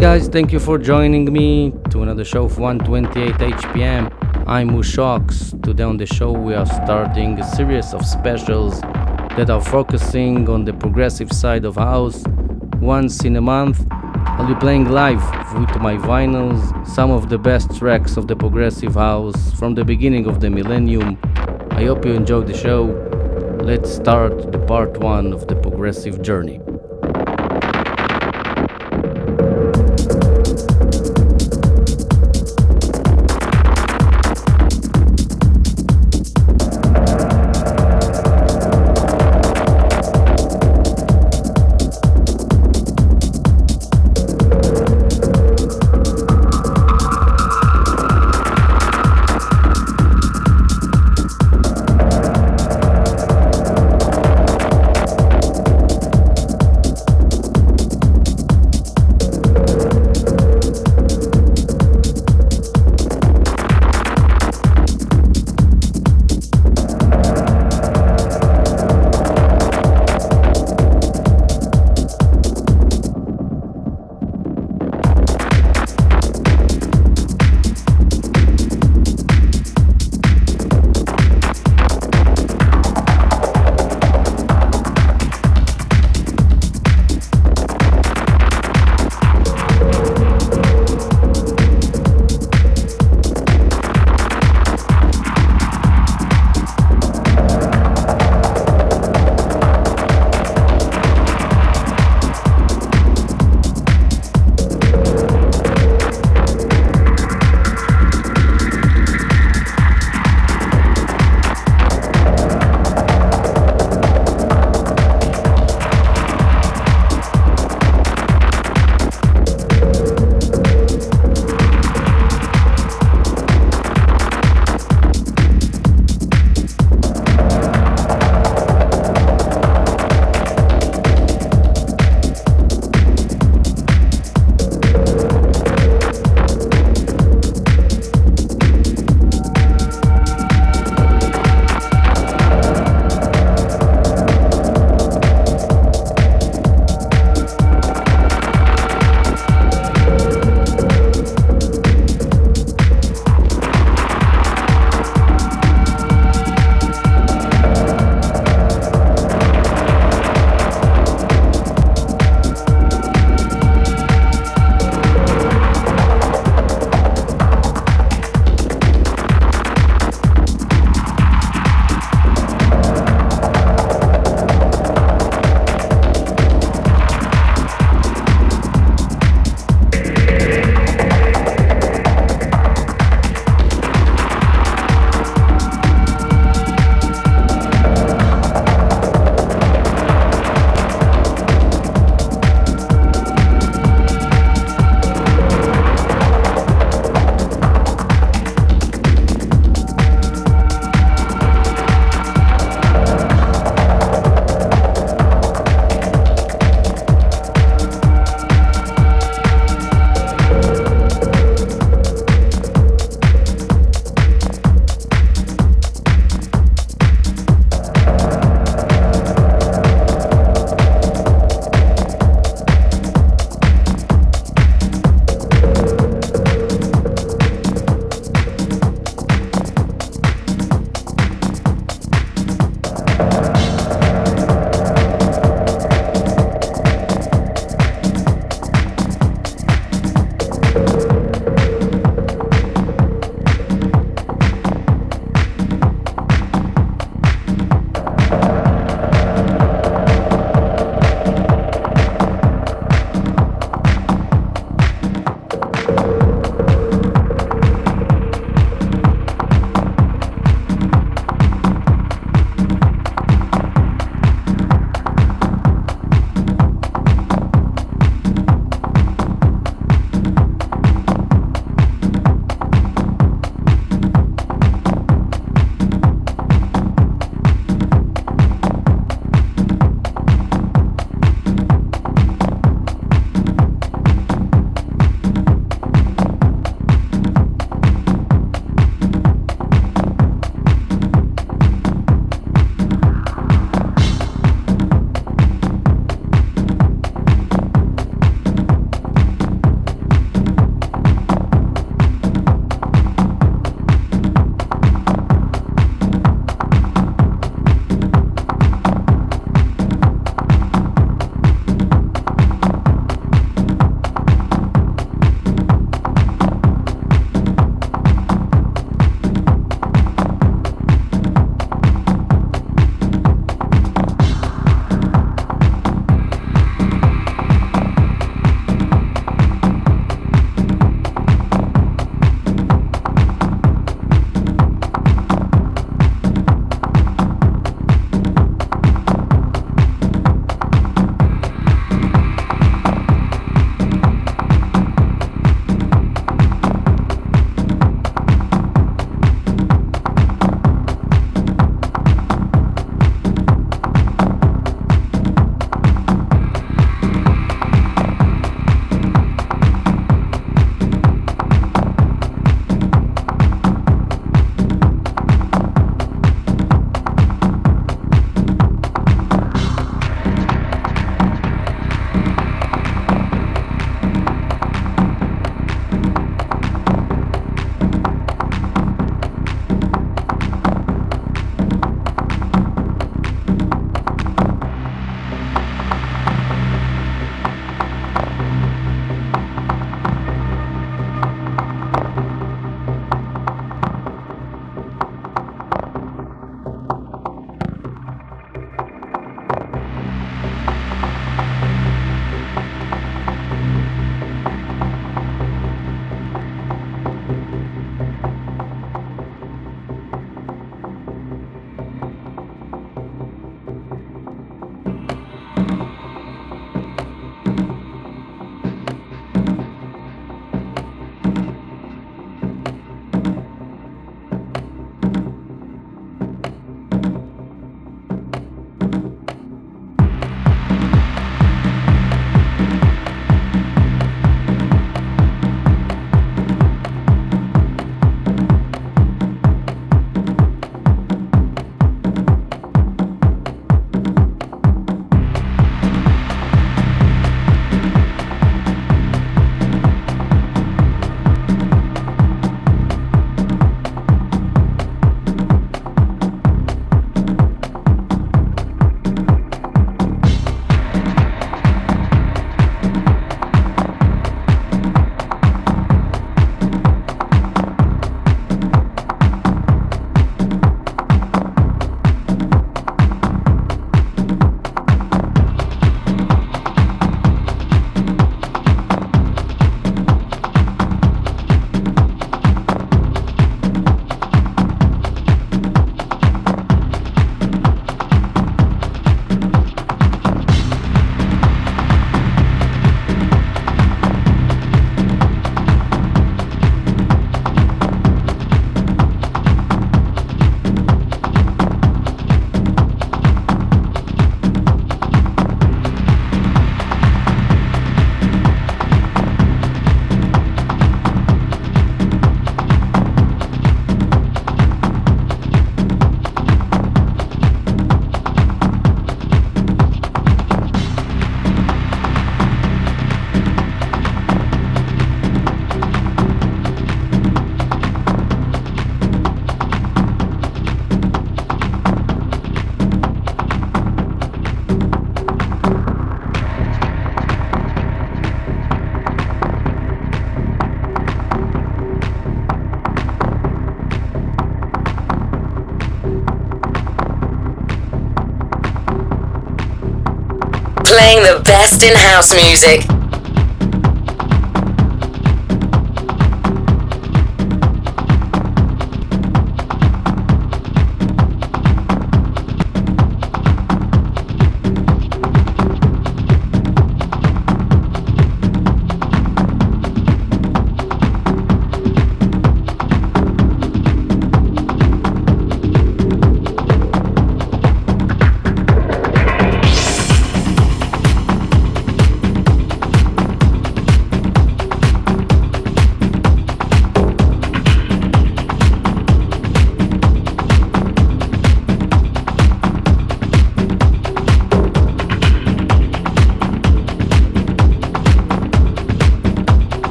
Guys, thank you for joining me to another show of 128 HPM. I'm Mushox. Today on the show we are starting a series of specials that are focusing on the progressive side of house. Once in a month, I'll be playing live with my vinyls some of the best tracks of the progressive house from the beginning of the millennium. I hope you enjoyed the show. Let's start the part one of the progressive journey. The best in house music.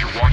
You want.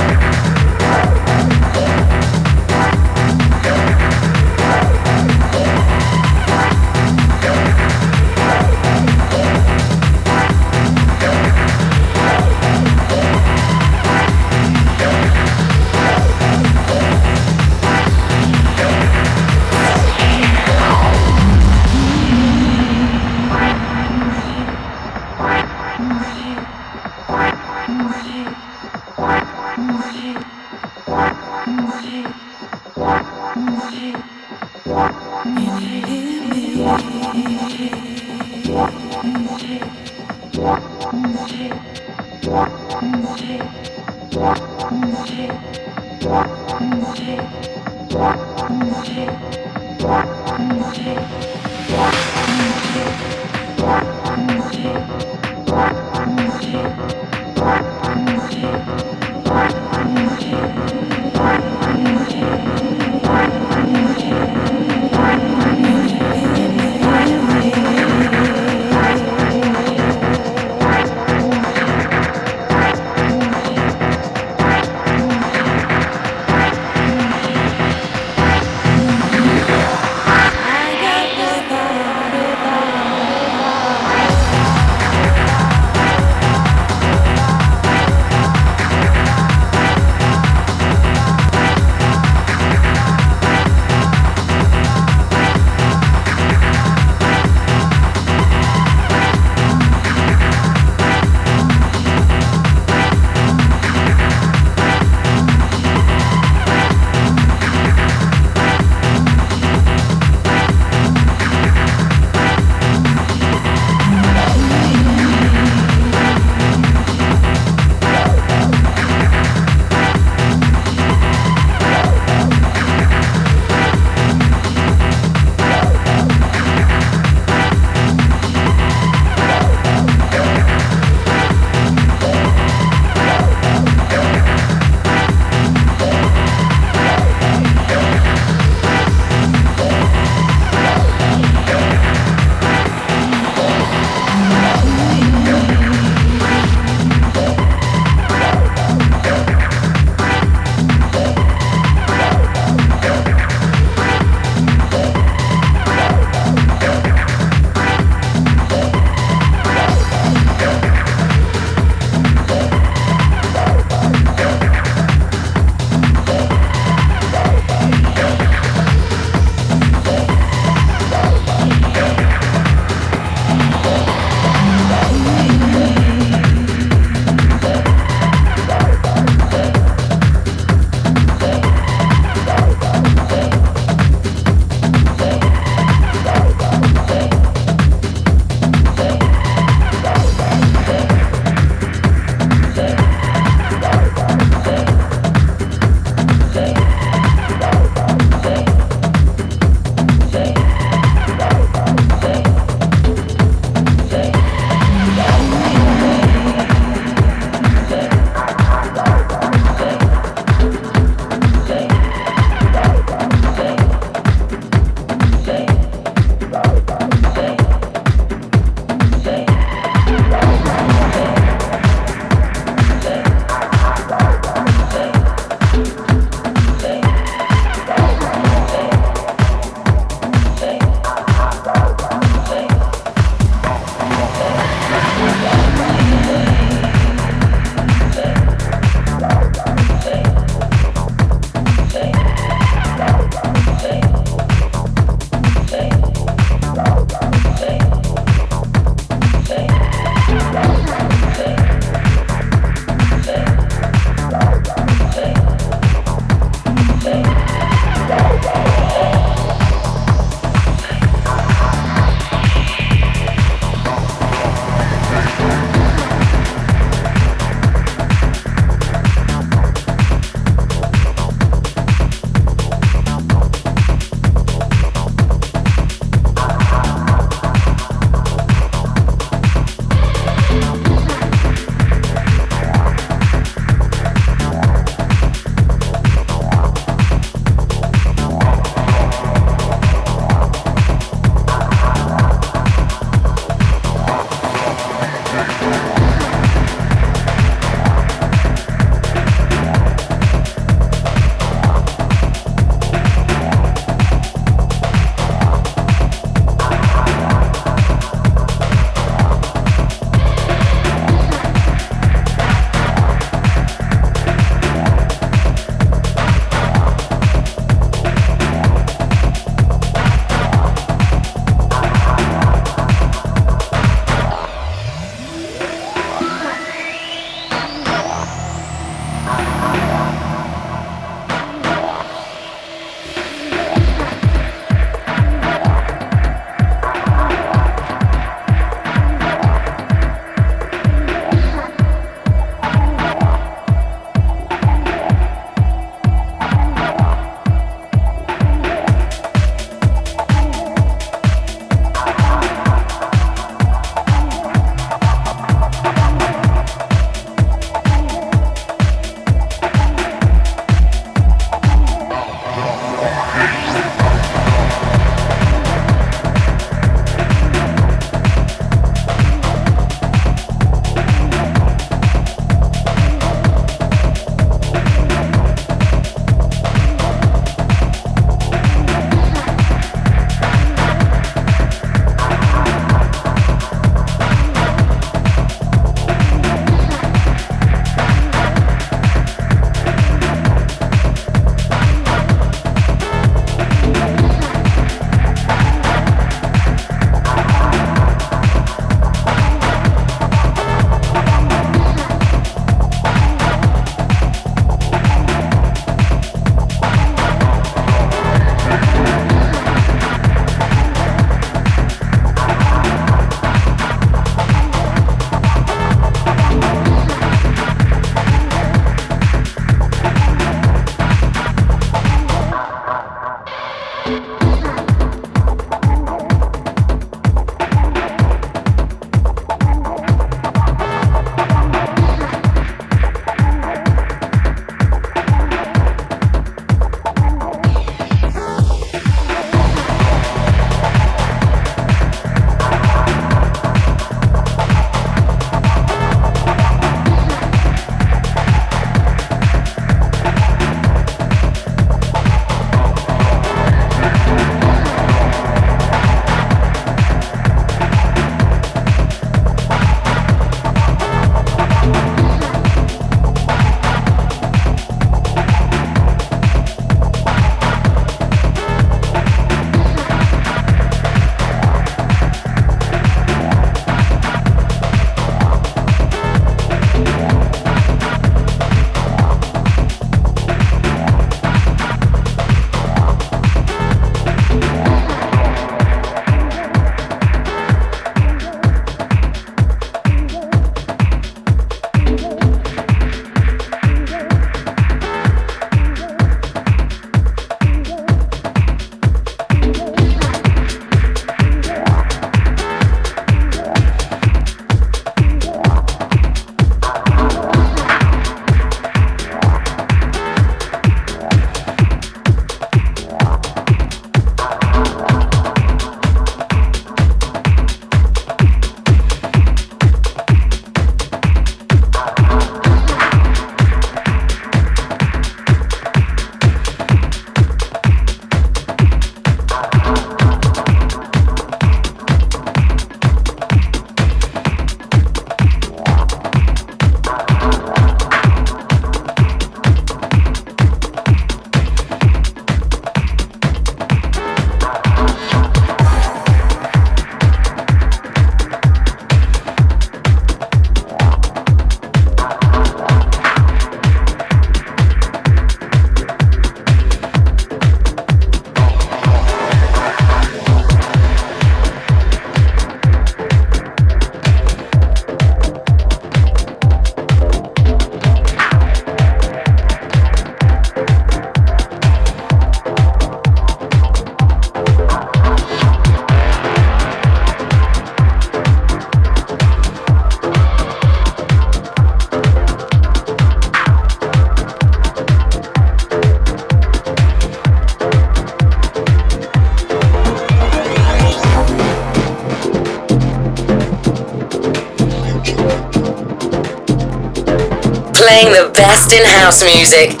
In house music.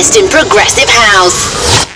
Best in progressive house.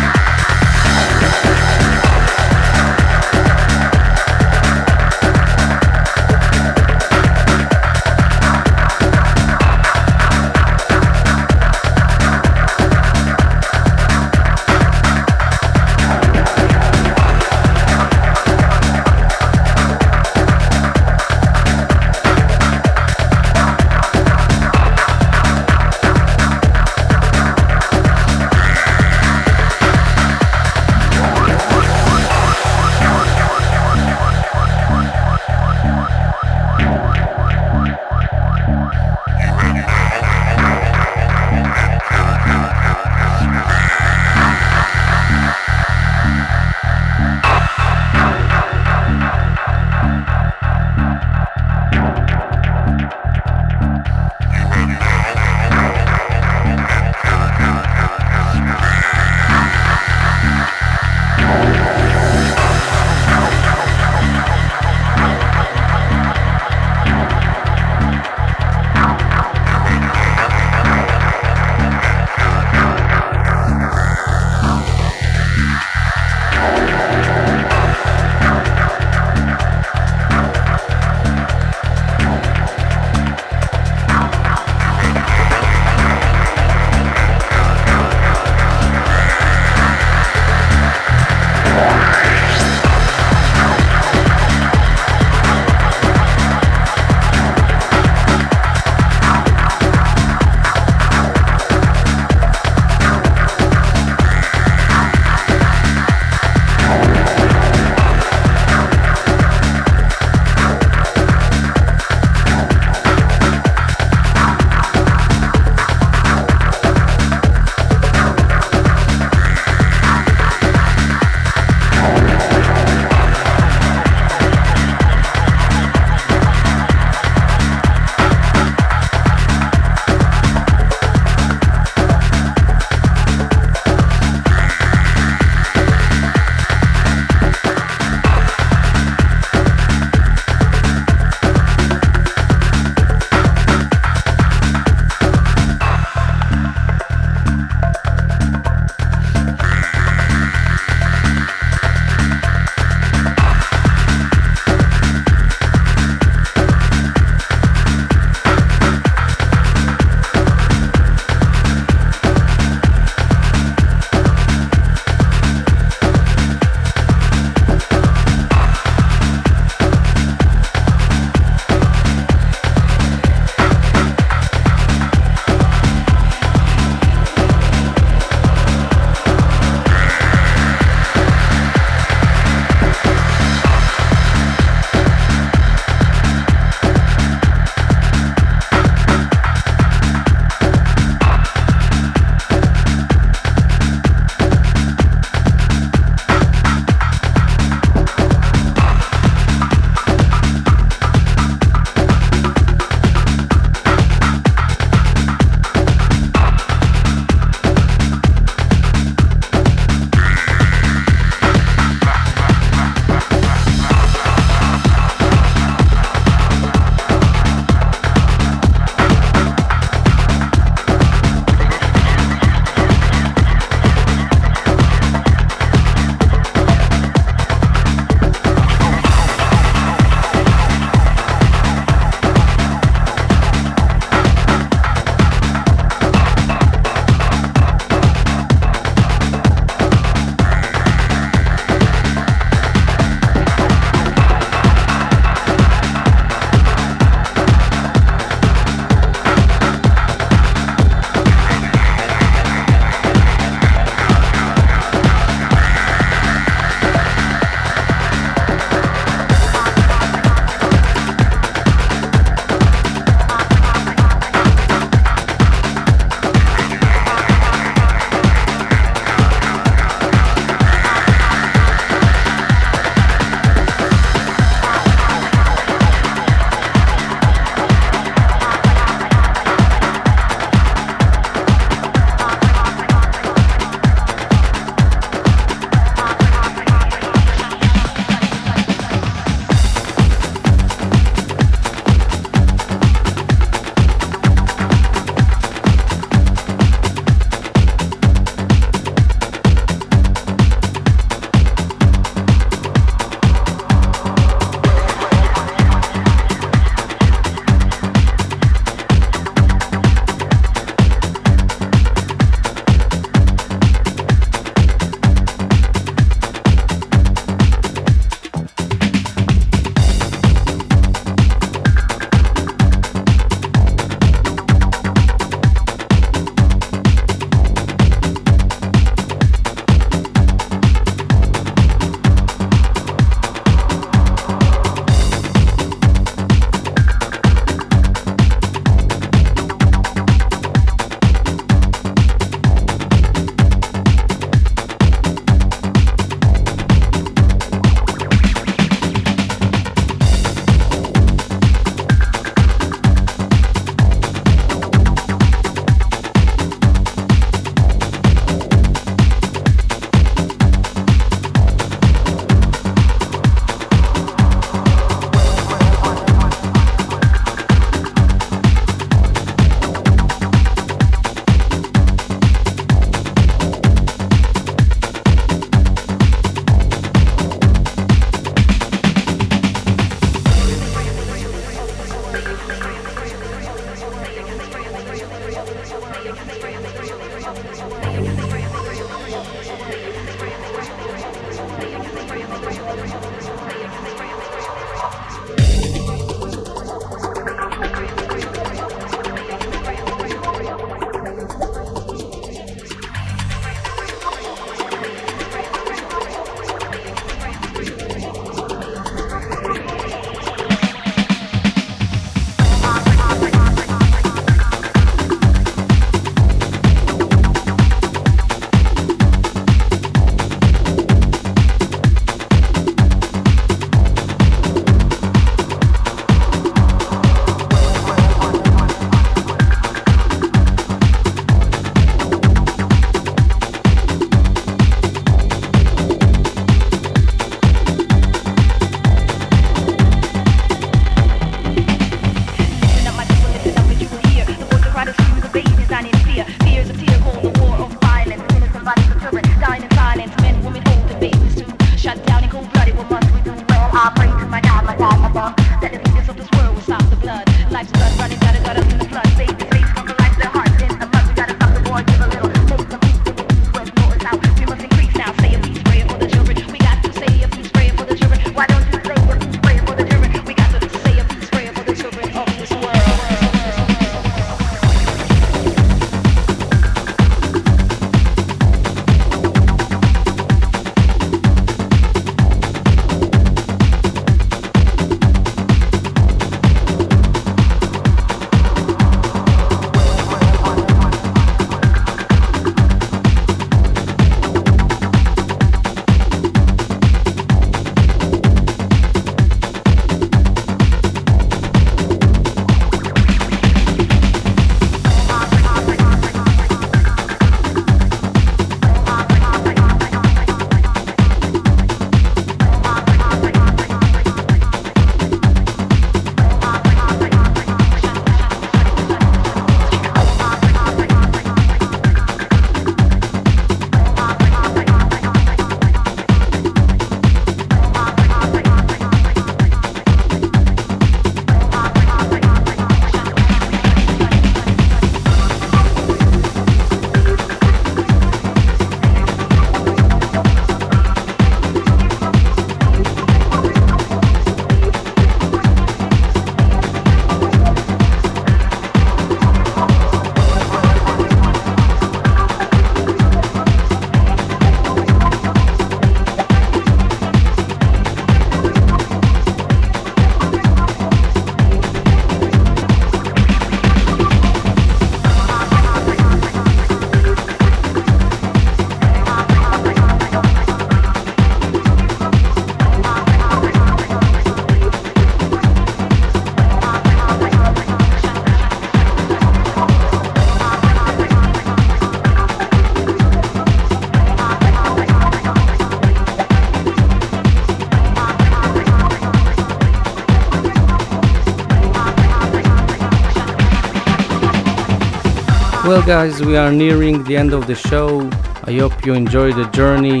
Well, guys, we are nearing the end of the show. I hope you enjoy the journey.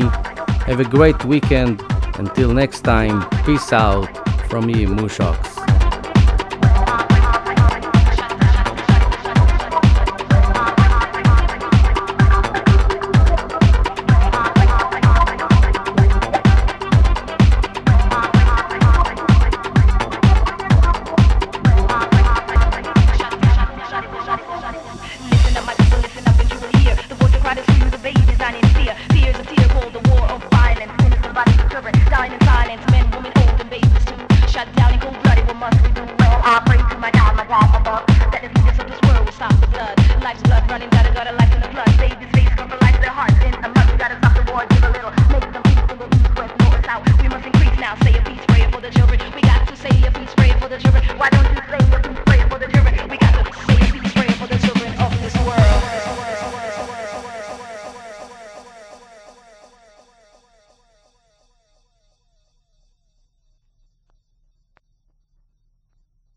Have a great weekend. Until next time, peace out from me, Mushox.